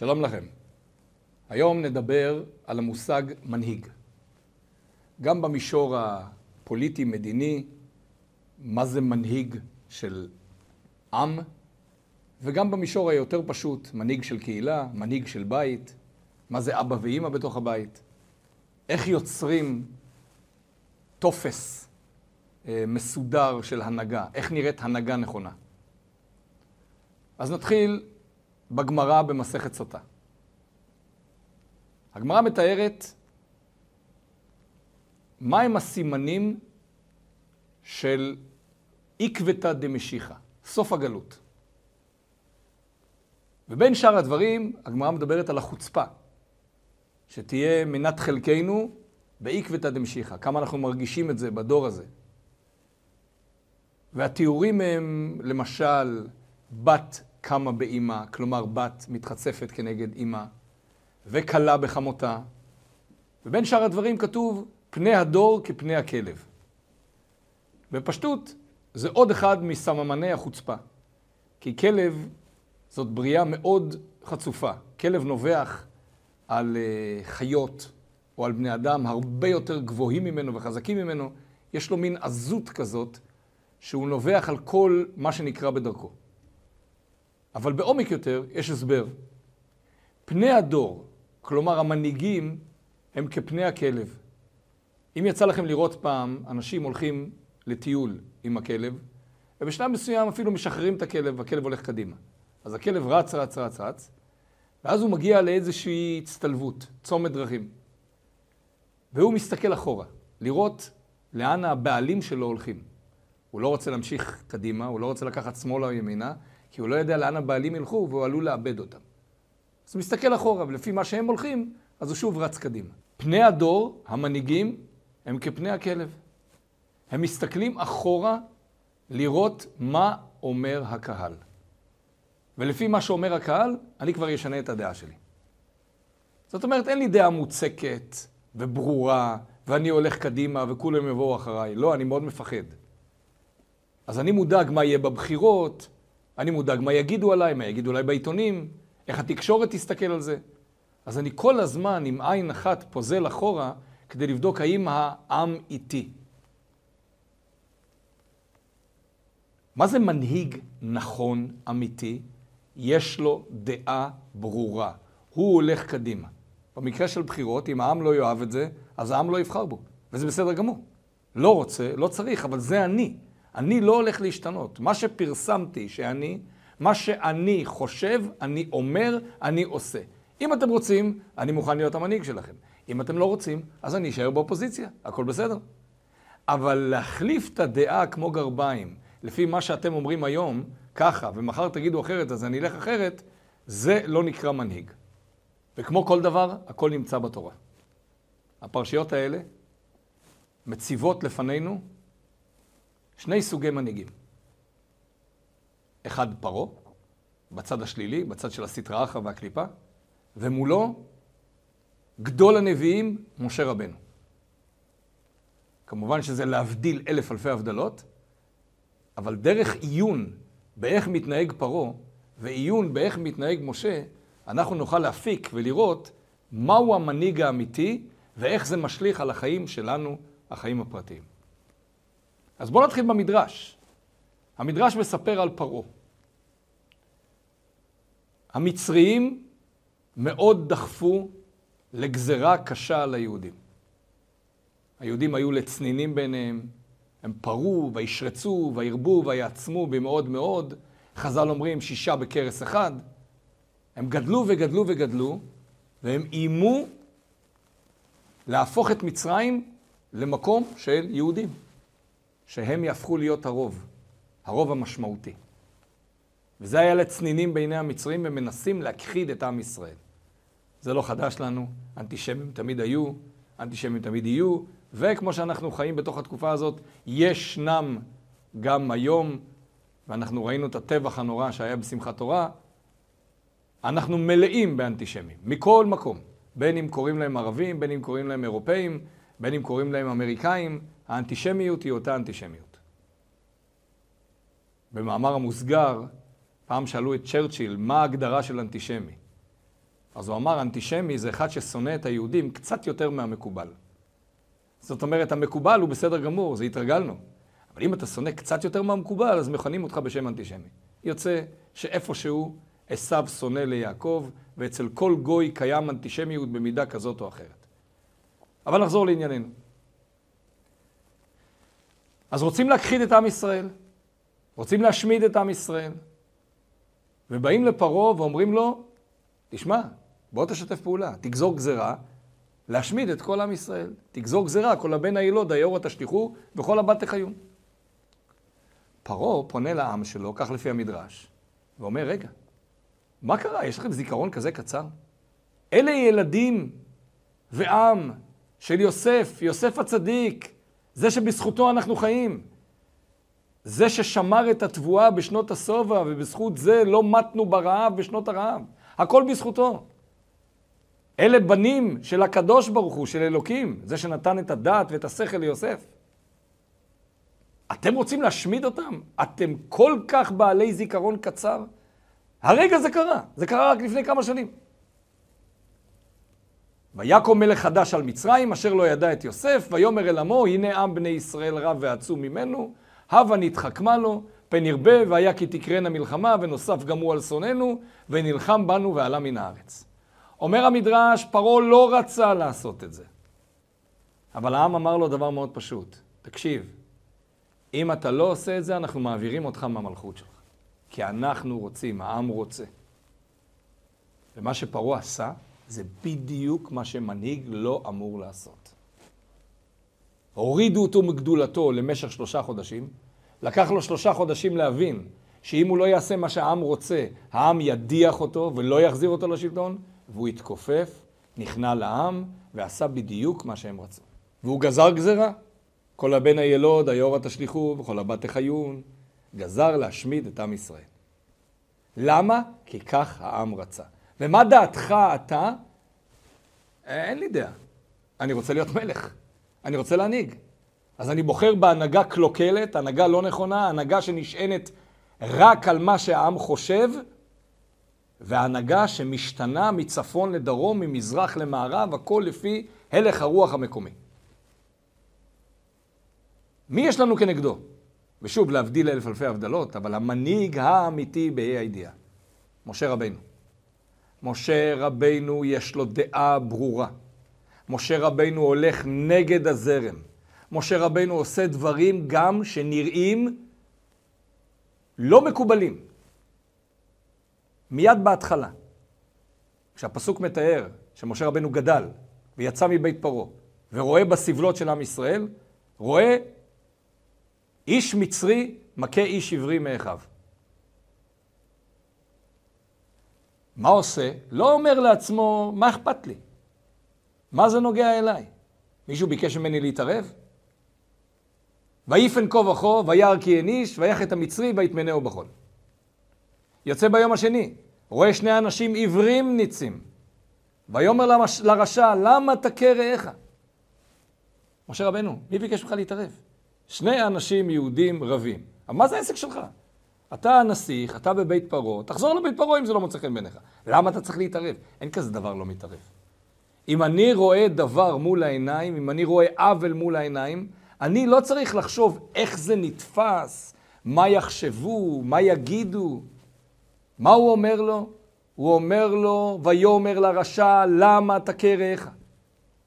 שלום לכם. היום נדבר על המושג מנהיג. גם במישור הפוליטי-מדיני, מה זה מנהיג של עם, וגם במישור היותר פשוט, מנהיג של קהילה, מנהיג של בית, מה זה אבא ואימא בתוך הבית, איך יוצרים טופס אה, מסודר של הנהגה, איך נראית הנהגה נכונה. אז נתחיל בגמרא במסכת סוטה. הגמרא מתארת מהם הסימנים של עקבתא דמשיחא, סוף הגלות. ובין שאר הדברים, הגמרא מדברת על החוצפה, שתהיה מנת חלקנו בעקבתא דמשיחא, כמה אנחנו מרגישים את זה בדור הזה. והתיאורים הם, למשל, בת קמה באימה, כלומר בת מתחצפת כנגד אימה, וכלה בחמותה. ובין שאר הדברים כתוב, פני הדור כפני הכלב. בפשטות, זה עוד אחד מסממני החוצפה. כי כלב זאת בריאה מאוד חצופה. כלב נובח על uh, חיות או על בני אדם הרבה יותר גבוהים ממנו וחזקים ממנו. יש לו מין עזות כזאת, שהוא נובח על כל מה שנקרא בדרכו. אבל בעומק יותר יש הסבר. פני הדור, כלומר המנהיגים, הם כפני הכלב. אם יצא לכם לראות פעם אנשים הולכים לטיול עם הכלב, ובשלב מסוים אפילו משחררים את הכלב והכלב הולך קדימה. אז הכלב רץ, רץ, רץ, רץ, ואז הוא מגיע לאיזושהי הצטלבות, צומת דרכים. והוא מסתכל אחורה, לראות לאן הבעלים שלו הולכים. הוא לא רוצה להמשיך קדימה, הוא לא רוצה לקחת שמאלה או ימינה, כי הוא לא יודע לאן הבעלים ילכו והוא עלול לאבד אותם. אז הוא מסתכל אחורה, ולפי מה שהם הולכים, אז הוא שוב רץ קדימה. פני הדור, המנהיגים, הם כפני הכלב. הם מסתכלים אחורה לראות מה אומר הקהל. ולפי מה שאומר הקהל, אני כבר אשנה את הדעה שלי. זאת אומרת, אין לי דעה מוצקת וברורה, ואני הולך קדימה וכולם יבואו אחריי. לא, אני מאוד מפחד. אז אני מודאג מה יהיה בבחירות, אני מודאג מה יגידו עליי, מה יגידו עליי בעיתונים, איך התקשורת תסתכל על זה. אז אני כל הזמן עם עין אחת פוזל אחורה כדי לבדוק האם העם איתי. מה זה מנהיג נכון, אמיתי? יש לו דעה ברורה. הוא הולך קדימה. במקרה של בחירות, אם העם לא יאהב את זה, אז העם לא יבחר בו. וזה בסדר גמור. לא רוצה, לא צריך, אבל זה אני. אני לא הולך להשתנות. מה שפרסמתי שאני, מה שאני חושב, אני אומר, אני עושה. אם אתם רוצים, אני מוכן להיות המנהיג שלכם. אם אתם לא רוצים, אז אני אשאר באופוזיציה, הכל בסדר. אבל להחליף את הדעה כמו גרביים, לפי מה שאתם אומרים היום, ככה, ומחר תגידו אחרת, אז אני אלך אחרת, זה לא נקרא מנהיג. וכמו כל דבר, הכל נמצא בתורה. הפרשיות האלה מציבות לפנינו שני סוגי מנהיגים. אחד פרעה, בצד השלילי, בצד של הסטרא אחרא והקליפה, ומולו גדול הנביאים, משה רבנו. כמובן שזה להבדיל אלף אלפי הבדלות, אבל דרך עיון באיך מתנהג פרעה ועיון באיך מתנהג משה, אנחנו נוכל להפיק ולראות מהו המנהיג האמיתי ואיך זה משליך על החיים שלנו, החיים הפרטיים. אז בואו נתחיל במדרש. המדרש מספר על פרעה. המצריים מאוד דחפו לגזרה קשה על היהודים. היהודים היו לצנינים בעיניהם, הם פרו וישרצו וירבו ויעצמו במאוד מאוד. חז"ל אומרים שישה בכרס אחד. הם גדלו וגדלו וגדלו, והם איימו להפוך את מצרים למקום של יהודים. שהם יהפכו להיות הרוב, הרוב המשמעותי. וזה היה לצנינים בעיני המצרים, הם מנסים להכחיד את עם ישראל. זה לא חדש לנו, אנטישמים תמיד היו, אנטישמים תמיד יהיו, וכמו שאנחנו חיים בתוך התקופה הזאת, ישנם גם היום, ואנחנו ראינו את הטבח הנורא שהיה בשמחת תורה, אנחנו מלאים באנטישמים, מכל מקום. בין אם קוראים להם ערבים, בין אם קוראים להם אירופאים, בין אם קוראים להם אמריקאים, האנטישמיות היא אותה אנטישמיות. במאמר המוסגר, פעם שאלו את צ'רצ'יל, מה ההגדרה של אנטישמי? אז הוא אמר, אנטישמי זה אחד ששונא את היהודים קצת יותר מהמקובל. זאת אומרת, המקובל הוא בסדר גמור, זה התרגלנו. אבל אם אתה שונא קצת יותר מהמקובל, אז מכנים אותך בשם אנטישמי. יוצא שאיפשהו עשו שונא ליעקב, ואצל כל גוי קיים אנטישמיות במידה כזאת או אחרת. אבל נחזור לענייננו. אז רוצים להכחיד את עם ישראל, רוצים להשמיד את עם ישראל, ובאים לפרעה ואומרים לו, תשמע, בוא תשתף פעולה, תגזור גזרה, להשמיד את כל עם ישראל. תגזור גזרה, כל הבן הילוד, היאורה תשליכו, וכל הבת תחיון. פרעה פונה לעם שלו, כך לפי המדרש, ואומר, רגע, מה קרה? יש לכם זיכרון כזה קצר? אלה ילדים ועם של יוסף, יוסף הצדיק, זה שבזכותו אנחנו חיים. זה ששמר את התבואה בשנות השובע, ובזכות זה לא מתנו ברעב בשנות הרעב. הכל בזכותו. אלה בנים של הקדוש ברוך הוא, של אלוקים, זה שנתן את הדעת ואת השכל ליוסף. אתם רוצים להשמיד אותם? אתם כל כך בעלי זיכרון קצר? הרגע זה קרה, זה קרה רק לפני כמה שנים. ויקום מלך חדש על מצרים, אשר לא ידע את יוסף, ויאמר אל עמו, הנה עם בני ישראל רב ועצום ממנו, הבה נתחכמה לו, פן ירבה, והיה כי תקרנה מלחמה, ונוסף גם הוא על שונאינו, ונלחם בנו ועלה מן הארץ. אומר המדרש, פרעה לא רצה לעשות את זה. אבל העם אמר לו דבר מאוד פשוט, תקשיב, אם אתה לא עושה את זה, אנחנו מעבירים אותך מהמלכות שלך. כי אנחנו רוצים, העם רוצה. ומה שפרעה עשה, זה בדיוק מה שמנהיג לא אמור לעשות. הורידו אותו מגדולתו למשך שלושה חודשים, לקח לו שלושה חודשים להבין שאם הוא לא יעשה מה שהעם רוצה, העם ידיח אותו ולא יחזיר אותו לשלטון, והוא התכופף, נכנע לעם ועשה בדיוק מה שהם רצו. והוא גזר גזרה. כל הבן הילוד, היאורה תשליכו, וכל הבת תחיון. גזר להשמיד את עם ישראל. למה? כי כך העם רצה. ומה דעתך אתה? אין לי דעה. אני רוצה להיות מלך. אני רוצה להנהיג. אז אני בוחר בהנהגה קלוקלת, הנהגה לא נכונה, הנהגה שנשענת רק על מה שהעם חושב, והנהגה שמשתנה מצפון לדרום, ממזרח למערב, הכל לפי הלך הרוח המקומי. מי יש לנו כנגדו? ושוב, להבדיל אלף אלפי הבדלות, אבל המנהיג האמיתי בה"א הידיעה, משה רבינו. משה רבינו יש לו דעה ברורה. משה רבינו הולך נגד הזרם. משה רבינו עושה דברים גם שנראים לא מקובלים. מיד בהתחלה, כשהפסוק מתאר שמשה רבנו גדל ויצא מבית פרעה ורואה בסבלות של עם ישראל, רואה איש מצרי מכה איש עברי מאחיו. מה עושה? לא אומר לעצמו, מה אכפת לי? מה זה נוגע אליי? מישהו ביקש ממני להתערב? ויפן כה וכה, וירא כי איש, ויח את המצרי, ויטמנהו בחול. יוצא ביום השני, רואה שני אנשים עיוורים ניצים. ויאמר. לרשע, למה תכה רעך? משה רבנו, מי ביקש ממך להתערב? שני אנשים יהודים רבים. מה זה העסק שלך? אתה הנסיך, אתה בבית פרעה, תחזור לבית פרעה אם זה לא מוצא חן בעיניך. למה אתה צריך להתערב? אין כזה דבר לא מתערב. אם אני רואה דבר מול העיניים, אם אני רואה עוול מול העיניים, אני לא צריך לחשוב איך זה נתפס, מה יחשבו, מה יגידו. מה הוא אומר לו? הוא אומר לו, ויאמר לרשע, למה תכה רעך?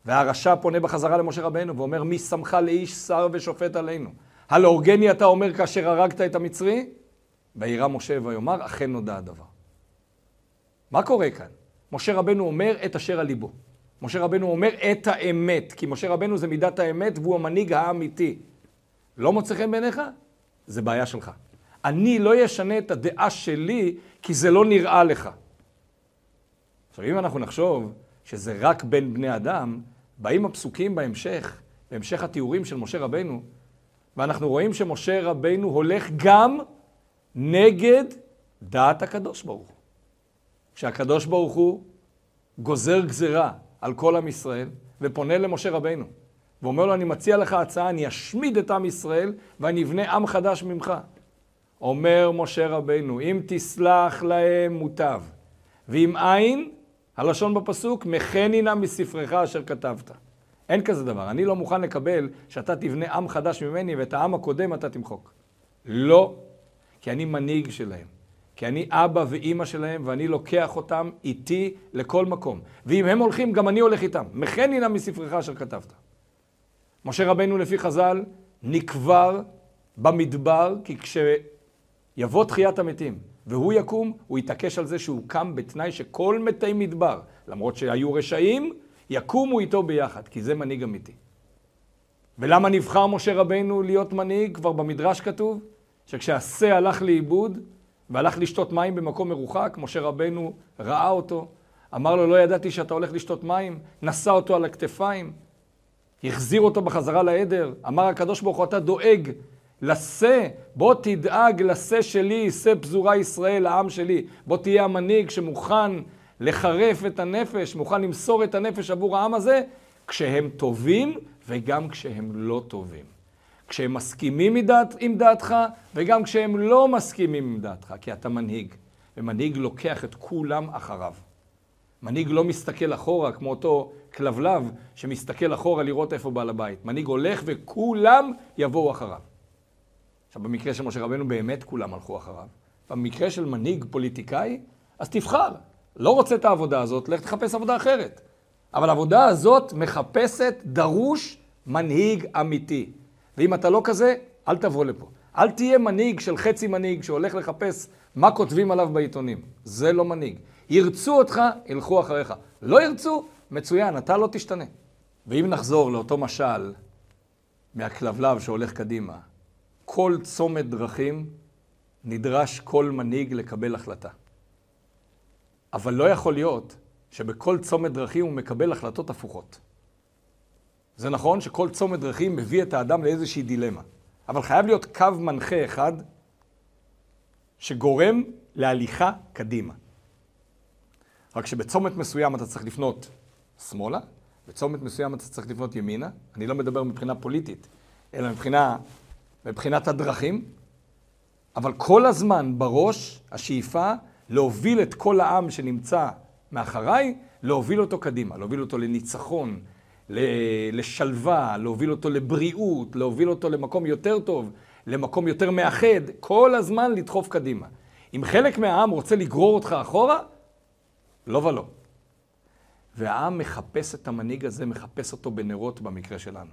והרשע פונה בחזרה למשה רבנו ואומר, מי שמך לאיש שר ושופט עלינו? הלא אתה אומר כאשר הרגת את המצרי? וירא משה ויאמר, אכן נודע הדבר. מה קורה כאן? משה רבנו אומר את אשר על ליבו. משה רבנו אומר את האמת, כי משה רבנו זה מידת האמת והוא המנהיג האמיתי. לא מוצא חן בעיניך? זה בעיה שלך. אני לא אשנה את הדעה שלי כי זה לא נראה לך. עכשיו, אם אנחנו נחשוב שזה רק בין בני אדם, באים הפסוקים בהמשך, בהמשך התיאורים של משה רבנו, ואנחנו רואים שמשה רבנו הולך גם נגד דעת הקדוש ברוך הוא. כשהקדוש ברוך הוא גוזר גזרה על כל עם ישראל ופונה למשה רבנו ואומר לו, אני מציע לך הצעה, אני אשמיד את עם ישראל ואני אבנה עם חדש ממך. אומר משה רבנו, אם תסלח להם מוטב, ואם אין, הלשון בפסוק, מחני נא מספרך אשר כתבת. אין כזה דבר. אני לא מוכן לקבל שאתה תבנה עם חדש ממני ואת העם הקודם אתה תמחוק. לא, כי אני מנהיג שלהם. כי אני אבא ואימא שלהם ואני לוקח אותם איתי לכל מקום. ואם הם הולכים, גם אני הולך איתם. מחני נא מספרך אשר כתבת. משה רבנו לפי חז"ל נקבר במדבר, כי כשיבוא תחיית המתים והוא יקום, הוא יתעקש על זה שהוא קם בתנאי שכל מתי מדבר, למרות שהיו רשעים, יקומו איתו ביחד, כי זה מנהיג אמיתי. ולמה נבחר משה רבנו להיות מנהיג? כבר במדרש כתוב שכשהשה הלך לאיבוד והלך לשתות מים במקום מרוחק, משה רבנו ראה אותו, אמר לו, לא ידעתי שאתה הולך לשתות מים, נשא אותו על הכתפיים, החזיר אותו בחזרה לעדר, אמר הקדוש ברוך הוא, אתה דואג לשה, בוא תדאג לשה שלי, שא פזורה ישראל, העם שלי. בוא תהיה המנהיג שמוכן לחרף את הנפש, מוכן למסור את הנפש עבור העם הזה, כשהם טובים וגם כשהם לא טובים. כשהם מסכימים מדעת, עם דעתך וגם כשהם לא מסכימים עם דעתך, כי אתה מנהיג, ומנהיג לוקח את כולם אחריו. מנהיג לא מסתכל אחורה כמו אותו כלבלב שמסתכל אחורה לראות איפה בעל הבית. מנהיג הולך וכולם יבואו אחריו. עכשיו, במקרה של משה רבנו באמת כולם הלכו אחריו. במקרה של מנהיג פוליטיקאי, אז תבחר. לא רוצה את העבודה הזאת, לך תחפש עבודה אחרת. אבל העבודה הזאת מחפשת, דרוש, מנהיג אמיתי. ואם אתה לא כזה, אל תבוא לפה. אל תהיה מנהיג של חצי מנהיג שהולך לחפש מה כותבים עליו בעיתונים. זה לא מנהיג. ירצו אותך, ילכו אחריך. לא ירצו, מצוין, אתה לא תשתנה. ואם נחזור לאותו משל מהכלבלב שהולך קדימה, כל צומת דרכים נדרש כל מנהיג לקבל החלטה. אבל לא יכול להיות שבכל צומת דרכים הוא מקבל החלטות הפוכות. זה נכון שכל צומת דרכים מביא את האדם לאיזושהי דילמה, אבל חייב להיות קו מנחה אחד שגורם להליכה קדימה. רק שבצומת מסוים אתה צריך לפנות שמאלה, בצומת מסוים אתה צריך לפנות ימינה. אני לא מדבר מבחינה פוליטית, אלא מבחינה מבחינת הדרכים, אבל כל הזמן בראש השאיפה להוביל את כל העם שנמצא מאחריי, להוביל אותו קדימה, להוביל אותו לניצחון, לשלווה, להוביל אותו לבריאות, להוביל אותו למקום יותר טוב, למקום יותר מאחד, כל הזמן לדחוף קדימה. אם חלק מהעם רוצה לגרור אותך אחורה, לא ולא. והעם מחפש את המנהיג הזה, מחפש אותו בנרות במקרה שלנו.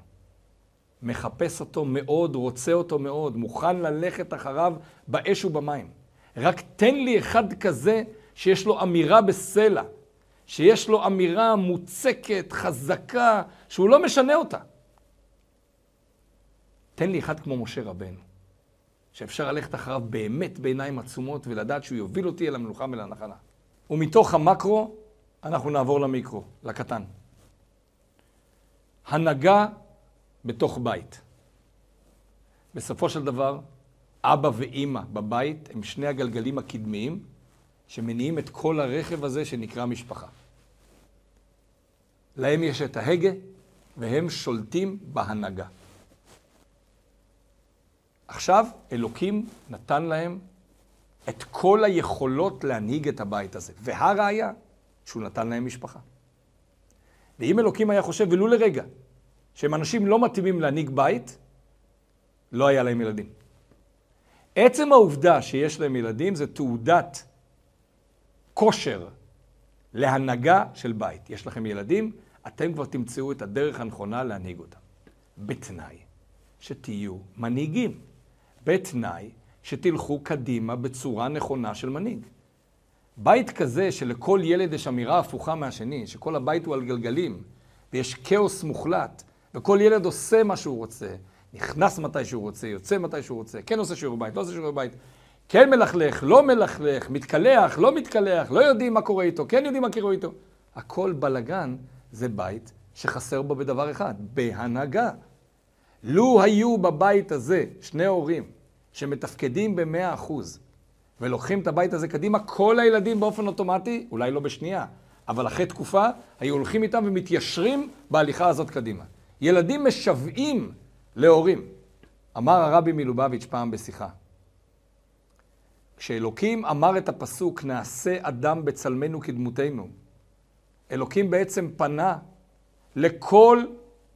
מחפש אותו מאוד, רוצה אותו מאוד, מוכן ללכת אחריו באש ובמים. רק תן לי אחד כזה שיש לו אמירה בסלע, שיש לו אמירה מוצקת, חזקה, שהוא לא משנה אותה. תן לי אחד כמו משה רבנו, שאפשר ללכת אחריו באמת בעיניים עצומות ולדעת שהוא יוביל אותי אל המלוכה ולנחלה. ומתוך המקרו אנחנו נעבור למיקרו, לקטן. הנהגה בתוך בית. בסופו של דבר, אבא ואימא בבית הם שני הגלגלים הקדמיים שמניעים את כל הרכב הזה שנקרא משפחה. להם יש את ההגה והם שולטים בהנהגה. עכשיו אלוקים נתן להם את כל היכולות להנהיג את הבית הזה. והראיה, שהוא נתן להם משפחה. ואם אלוקים היה חושב ולו לרגע שהם אנשים לא מתאימים להנהיג בית, לא היה להם ילדים. עצם העובדה שיש להם ילדים זה תעודת כושר להנהגה של בית. יש לכם ילדים, אתם כבר תמצאו את הדרך הנכונה להנהיג אותם. בתנאי שתהיו מנהיגים. בתנאי שתלכו קדימה בצורה נכונה של מנהיג. בית כזה שלכל ילד יש אמירה הפוכה מהשני, שכל הבית הוא על גלגלים, ויש כאוס מוחלט, וכל ילד עושה מה שהוא רוצה, נכנס מתי שהוא רוצה, יוצא מתי שהוא רוצה, כן עושה שיעור בית, לא עושה שיעור בית, כן מלכלך, לא מלכלך, מתקלח, לא מתקלח, לא יודעים מה קורה איתו, כן יודעים מה קורה איתו. הכל בלגן זה בית שחסר בו בדבר אחד, בהנהגה. לו היו בבית הזה שני הורים שמתפקדים במאה אחוז ולוקחים את הבית הזה קדימה, כל הילדים באופן אוטומטי, אולי לא בשנייה, אבל אחרי תקופה, היו הולכים איתם ומתיישרים בהליכה הזאת קדימה. ילדים משוועים להורים. אמר הרבי מלובביץ' פעם בשיחה, כשאלוקים אמר את הפסוק, נעשה אדם בצלמנו כדמותנו, אלוקים בעצם פנה לכל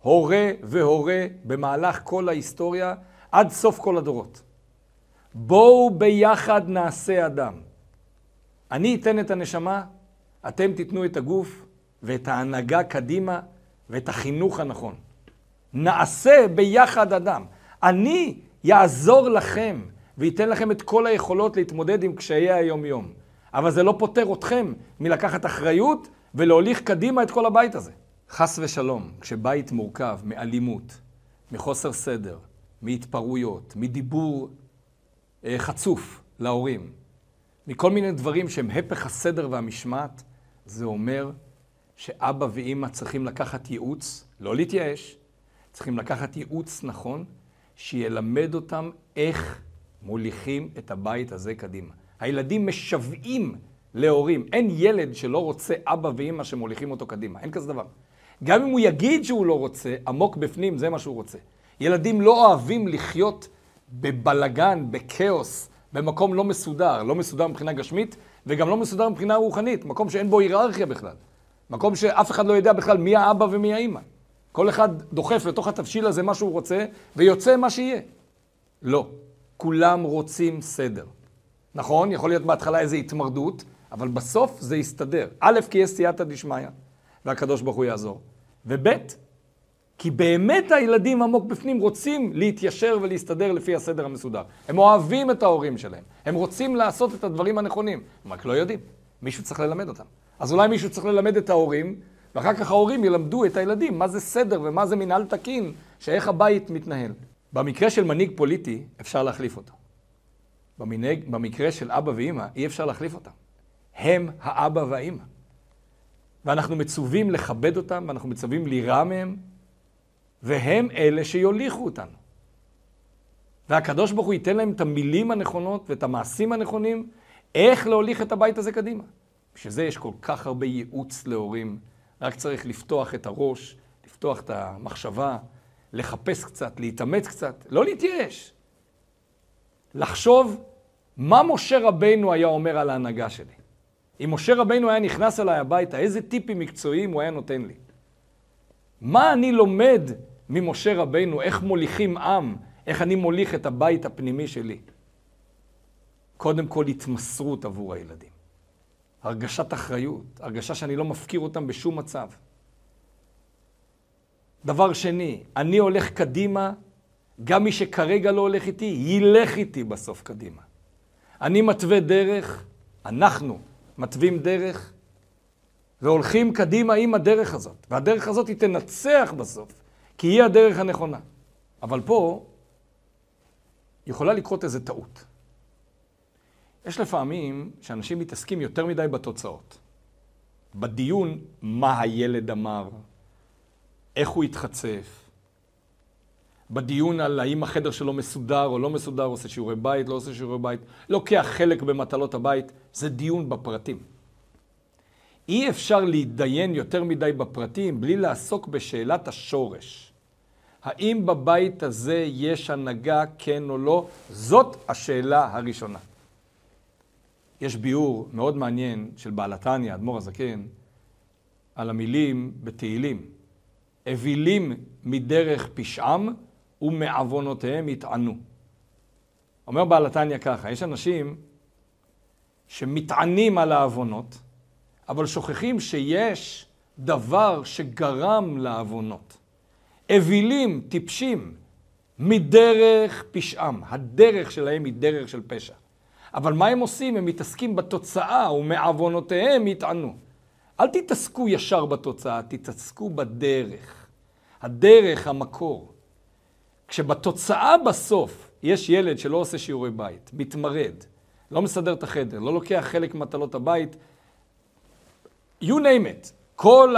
הורה והורה במהלך כל ההיסטוריה עד סוף כל הדורות. בואו ביחד נעשה אדם. אני אתן את הנשמה, אתם תיתנו את הגוף ואת ההנהגה קדימה ואת החינוך הנכון. נעשה ביחד אדם. אני יעזור לכם וייתן לכם את כל היכולות להתמודד עם קשיי היום-יום. אבל זה לא פוטר אתכם מלקחת אחריות ולהוליך קדימה את כל הבית הזה. חס ושלום, כשבית מורכב מאלימות, מחוסר סדר, מהתפרעויות, מדיבור אה, חצוף להורים, מכל מיני דברים שהם הפך הסדר והמשמעת, זה אומר שאבא ואימא צריכים לקחת ייעוץ, לא להתייאש, צריכים לקחת ייעוץ נכון, שילמד אותם איך מוליכים את הבית הזה קדימה. הילדים משוועים להורים. אין ילד שלא רוצה אבא ואימא שמוליכים אותו קדימה. אין כזה דבר. גם אם הוא יגיד שהוא לא רוצה, עמוק בפנים זה מה שהוא רוצה. ילדים לא אוהבים לחיות בבלגן, בכאוס, במקום לא מסודר. לא מסודר מבחינה גשמית, וגם לא מסודר מבחינה רוחנית. מקום שאין בו היררכיה בכלל. מקום שאף אחד לא יודע בכלל מי האבא ומי האימא. כל אחד דוחף לתוך התבשיל הזה מה שהוא רוצה, ויוצא מה שיהיה. לא. כולם רוצים סדר. נכון, יכול להיות בהתחלה איזו התמרדות, אבל בסוף זה יסתדר. א', כי יש סייעתא דשמיא, והקדוש ברוך הוא יעזור. וב', כי באמת הילדים עמוק בפנים רוצים להתיישר ולהסתדר לפי הסדר המסודר. הם אוהבים את ההורים שלהם, הם רוצים לעשות את הדברים הנכונים, הם רק לא יודעים. מישהו צריך ללמד אותם. אז אולי מישהו צריך ללמד את ההורים, ואחר כך ההורים ילמדו את הילדים מה זה סדר ומה זה מנהל תקין, שאיך הבית מתנהל. במקרה של מנהיג פוליטי, אפשר להחליף אותו. במנהג, במקרה של אבא ואימא, אי אפשר להחליף אותם. הם האבא והאימא. ואנחנו מצווים לכבד אותם, ואנחנו מצווים לירא מהם, והם אלה שיוליכו אותנו. והקדוש ברוך הוא ייתן להם את המילים הנכונות ואת המעשים הנכונים, איך להוליך את הבית הזה קדימה. בשביל זה יש כל כך הרבה ייעוץ להורים, רק צריך לפתוח את הראש, לפתוח את המחשבה, לחפש קצת, להתאמץ קצת, לא להתייאש. לחשוב מה משה רבינו היה אומר על ההנהגה שלי. אם משה רבינו היה נכנס אליי הביתה, איזה טיפים מקצועיים הוא היה נותן לי? מה אני לומד ממשה רבינו, איך מוליכים עם, איך אני מוליך את הבית הפנימי שלי? קודם כל התמסרות עבור הילדים. הרגשת אחריות, הרגשה שאני לא מפקיר אותם בשום מצב. דבר שני, אני הולך קדימה, גם מי שכרגע לא הולך איתי, ילך איתי בסוף קדימה. אני מתווה דרך, אנחנו מתווים דרך, והולכים קדימה עם הדרך הזאת. והדרך הזאת היא תנצח בסוף, כי היא הדרך הנכונה. אבל פה יכולה לקרות איזו טעות. יש לפעמים שאנשים מתעסקים יותר מדי בתוצאות. בדיון, מה הילד אמר, איך הוא התחצף, בדיון על האם החדר שלו מסודר או לא מסודר, עושה שיעורי בית, לא עושה שיעורי בית, לוקח חלק במטלות הבית, זה דיון בפרטים. אי אפשר להתדיין יותר מדי בפרטים בלי לעסוק בשאלת השורש. האם בבית הזה יש הנהגה, כן או לא? זאת השאלה הראשונה. יש ביאור מאוד מעניין של בעל התניא, אדמו"ר הזקן, על המילים בתהילים. אווילים מדרך פשעם ומעוונותיהם יטענו. אומר בעל התניא ככה, יש אנשים שמטענים על העוונות, אבל שוכחים שיש דבר שגרם לעוונות. אווילים, טיפשים, מדרך פשעם. הדרך שלהם היא דרך של פשע. אבל מה הם עושים? הם מתעסקים בתוצאה, ומעוונותיהם יטענו. אל תתעסקו ישר בתוצאה, תתעסקו בדרך. הדרך, המקור. כשבתוצאה בסוף יש ילד שלא עושה שיעורי בית, מתמרד, לא מסדר את החדר, לא לוקח חלק ממטלות הבית, you name it, כל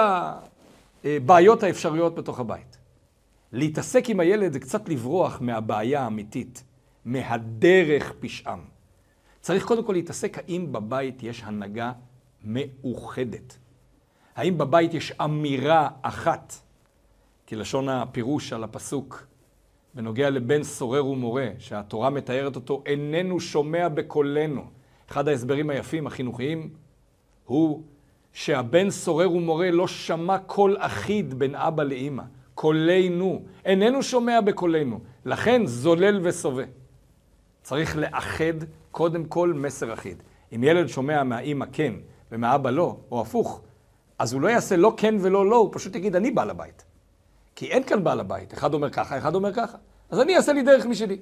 הבעיות האפשריות בתוך הבית. להתעסק עם הילד זה קצת לברוח מהבעיה האמיתית, מהדרך פשעם. צריך קודם כל להתעסק האם בבית יש הנהגה מאוחדת. האם בבית יש אמירה אחת, כלשון הפירוש על הפסוק בנוגע לבן סורר ומורה, שהתורה מתארת אותו, איננו שומע בקולנו. אחד ההסברים היפים, החינוכיים, הוא שהבן סורר ומורה לא שמע קול אחיד בין אבא לאימא. קולנו. איננו שומע בקולנו. לכן זולל וסובה. צריך לאחד קודם כל מסר אחיד. אם ילד שומע מהאימא כן ומהאבא לא, או הפוך, אז הוא לא יעשה לא כן ולא לא, הוא פשוט יגיד, אני בעל הבית. כי אין כאן בעל הבית. אחד אומר ככה, אחד אומר ככה. אז אני אעשה לי דרך משלי.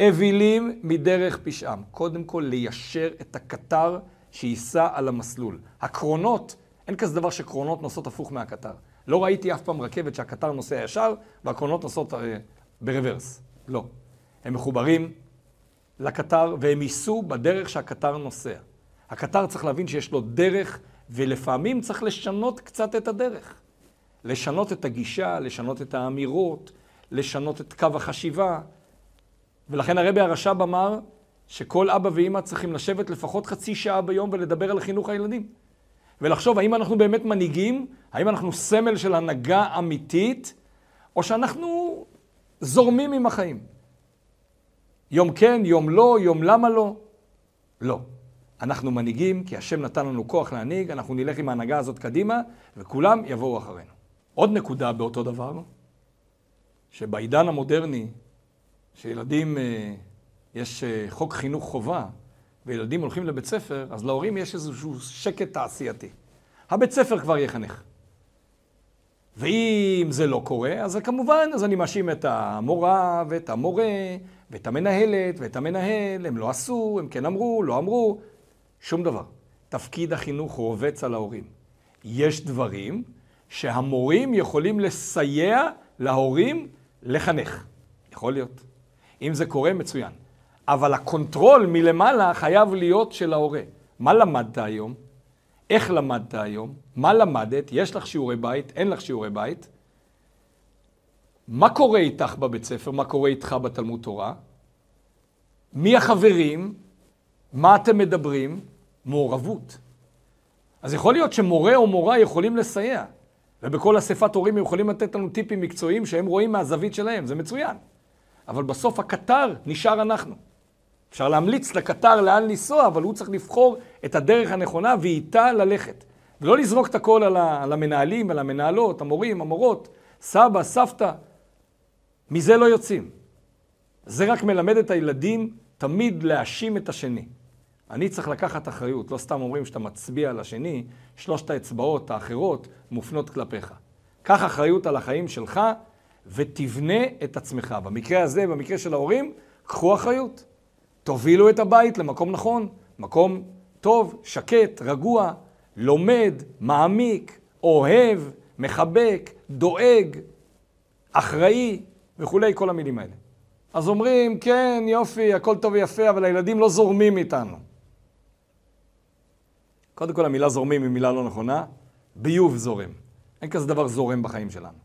אווילים מדרך פשעם. קודם כל, ליישר את הקטר שייסע על המסלול. הקרונות, אין כזה דבר שקרונות נוסעות הפוך מהקטר. לא ראיתי אף פעם רכבת שהקטר נוסע ישר והקרונות נוסעות אה, ברוורס. לא. הם מחוברים לקטר והם ייסעו בדרך שהקטר נוסע. הקטר צריך להבין שיש לו דרך, ולפעמים צריך לשנות קצת את הדרך. לשנות את הגישה, לשנות את האמירות, לשנות את קו החשיבה. ולכן הרבי הרש"ב אמר שכל אבא ואימא צריכים לשבת לפחות חצי שעה ביום ולדבר על חינוך הילדים. ולחשוב האם אנחנו באמת מנהיגים, האם אנחנו סמל של הנהגה אמיתית, או שאנחנו זורמים עם החיים. יום כן, יום לא, יום למה לא. לא. אנחנו מנהיגים, כי השם נתן לנו כוח להנהיג, אנחנו נלך עם ההנהגה הזאת קדימה, וכולם יבואו אחרינו. עוד נקודה באותו דבר, שבעידן המודרני, שילדים, אה, יש אה, חוק חינוך חובה, וילדים הולכים לבית ספר, אז להורים יש איזשהו שקט תעשייתי. הבית ספר כבר יחנך. ואם זה לא קורה, אז כמובן, אז אני מאשים את המורה ואת המורה ואת המנהלת ואת המנהל, הם לא עשו, הם כן אמרו, לא אמרו, שום דבר. תפקיד החינוך רובץ על ההורים. יש דברים שהמורים יכולים לסייע להורים לחנך. יכול להיות. אם זה קורה, מצוין. אבל ה control מלמעלה חייב להיות של ההורה. מה למדת היום? איך למדת היום? מה למדת? יש לך שיעורי בית? אין לך שיעורי בית? מה קורה איתך בבית ספר? מה קורה איתך בתלמוד תורה? מי החברים? מה אתם מדברים? מעורבות. אז יכול להיות שמורה או מורה יכולים לסייע, ובכל אספת הורים הם יכולים לתת לנו טיפים מקצועיים שהם רואים מהזווית שלהם, זה מצוין. אבל בסוף הקטר נשאר אנחנו. אפשר להמליץ לקטר לאן לנסוע, אבל הוא צריך לבחור את הדרך הנכונה ואיתה ללכת. ולא לזרוק את הכל על המנהלים, על המנהלות, המורים, המורות, סבא, סבתא. מזה לא יוצאים. זה רק מלמד את הילדים תמיד להאשים את השני. אני צריך לקחת אחריות, לא סתם אומרים שאתה מצביע על השני, שלושת האצבעות האחרות מופנות כלפיך. קח אחריות על החיים שלך ותבנה את עצמך. במקרה הזה, במקרה של ההורים, קחו אחריות. תובילו את הבית למקום נכון, מקום טוב, שקט, רגוע, לומד, מעמיק, אוהב, מחבק, דואג, אחראי וכולי, כל המילים האלה. אז אומרים, כן, יופי, הכל טוב ויפה, אבל הילדים לא זורמים איתנו. קודם כל, המילה זורמים היא מילה לא נכונה, ביוב זורם. אין כזה דבר זורם בחיים שלנו.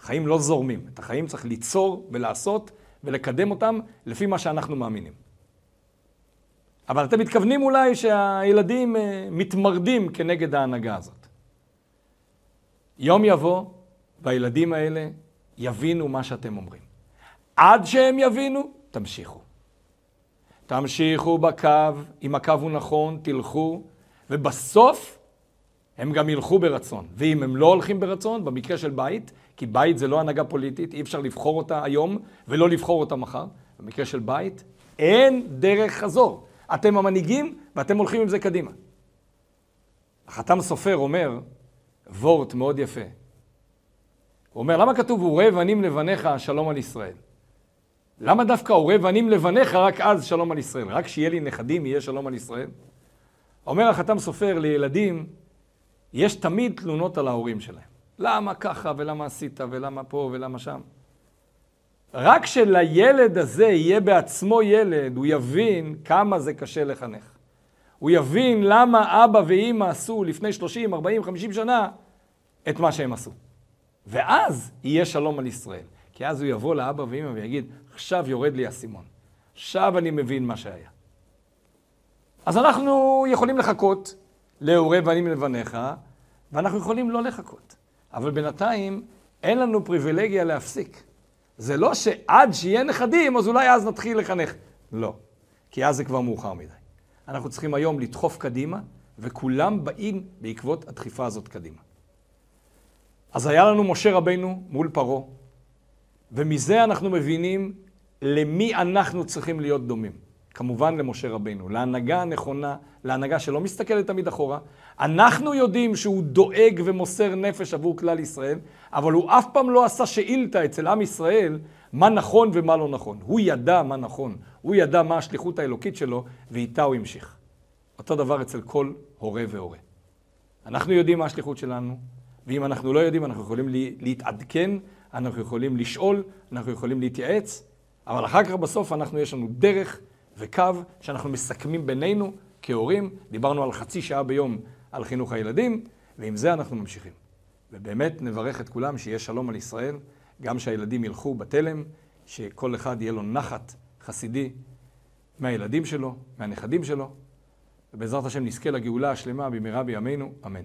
חיים לא זורמים. את החיים צריך ליצור ולעשות ולקדם אותם לפי מה שאנחנו מאמינים. אבל אתם מתכוונים אולי שהילדים אה, מתמרדים כנגד ההנהגה הזאת. יום יבוא והילדים האלה יבינו מה שאתם אומרים. עד שהם יבינו, תמשיכו. תמשיכו בקו, אם הקו הוא נכון, תלכו, ובסוף הם גם ילכו ברצון. ואם הם לא הולכים ברצון, במקרה של בית, כי בית זה לא הנהגה פוליטית, אי אפשר לבחור אותה היום ולא לבחור אותה מחר. במקרה של בית, אין דרך חזור. אתם המנהיגים ואתם הולכים עם זה קדימה. החתם סופר אומר, וורט מאוד יפה. הוא אומר, למה כתוב וראה בנים לבניך שלום על ישראל? למה דווקא וראה בנים לבניך רק אז שלום על ישראל? רק שיהיה לי נכדים יהיה שלום על ישראל? אומר החתם סופר, לילדים יש תמיד תלונות על ההורים שלהם. למה ככה ולמה עשית ולמה פה ולמה שם? רק כשלילד הזה יהיה בעצמו ילד, הוא יבין כמה זה קשה לחנך. הוא יבין למה אבא ואימא עשו לפני 30, 40, 50 שנה את מה שהם עשו. ואז יהיה שלום על ישראל. כי אז הוא יבוא לאבא ואימא ויגיד, עכשיו יורד לי האסימון. עכשיו אני מבין מה שהיה. אז אנחנו יכולים לחכות להורה בנים לבניך, ואנחנו יכולים לא לחכות. אבל בינתיים אין לנו פריבילגיה להפסיק. זה לא שעד שיהיה נכדים, אז אולי אז נתחיל לחנך. לא, כי אז זה כבר מאוחר מדי. אנחנו צריכים היום לדחוף קדימה וכולם באים בעקבות הדחיפה הזאת קדימה. אז היה לנו משה רבינו מול פרעה, ומזה אנחנו מבינים למי אנחנו צריכים להיות דומים. כמובן למשה רבינו, להנהגה הנכונה, להנהגה שלא מסתכלת תמיד אחורה. אנחנו יודעים שהוא דואג ומוסר נפש עבור כלל ישראל, אבל הוא אף פעם לא עשה שאילתה אצל עם ישראל מה נכון ומה לא נכון. הוא ידע מה נכון, הוא ידע מה השליחות האלוקית שלו, ואיתה הוא המשיך. אותו דבר אצל כל הורה והורה. אנחנו יודעים מה השליחות שלנו, ואם אנחנו לא יודעים, אנחנו יכולים להתעדכן, אנחנו יכולים לשאול, אנחנו יכולים להתייעץ, אבל אחר כך בסוף אנחנו, יש לנו דרך וקו שאנחנו מסכמים בינינו כהורים. דיברנו על חצי שעה ביום על חינוך הילדים, ועם זה אנחנו ממשיכים. ובאמת נברך את כולם שיהיה שלום על ישראל, גם שהילדים ילכו בתלם, שכל אחד יהיה לו נחת חסידי מהילדים שלו, מהנכדים שלו, ובעזרת השם נזכה לגאולה השלמה במהרה בימינו, אמן.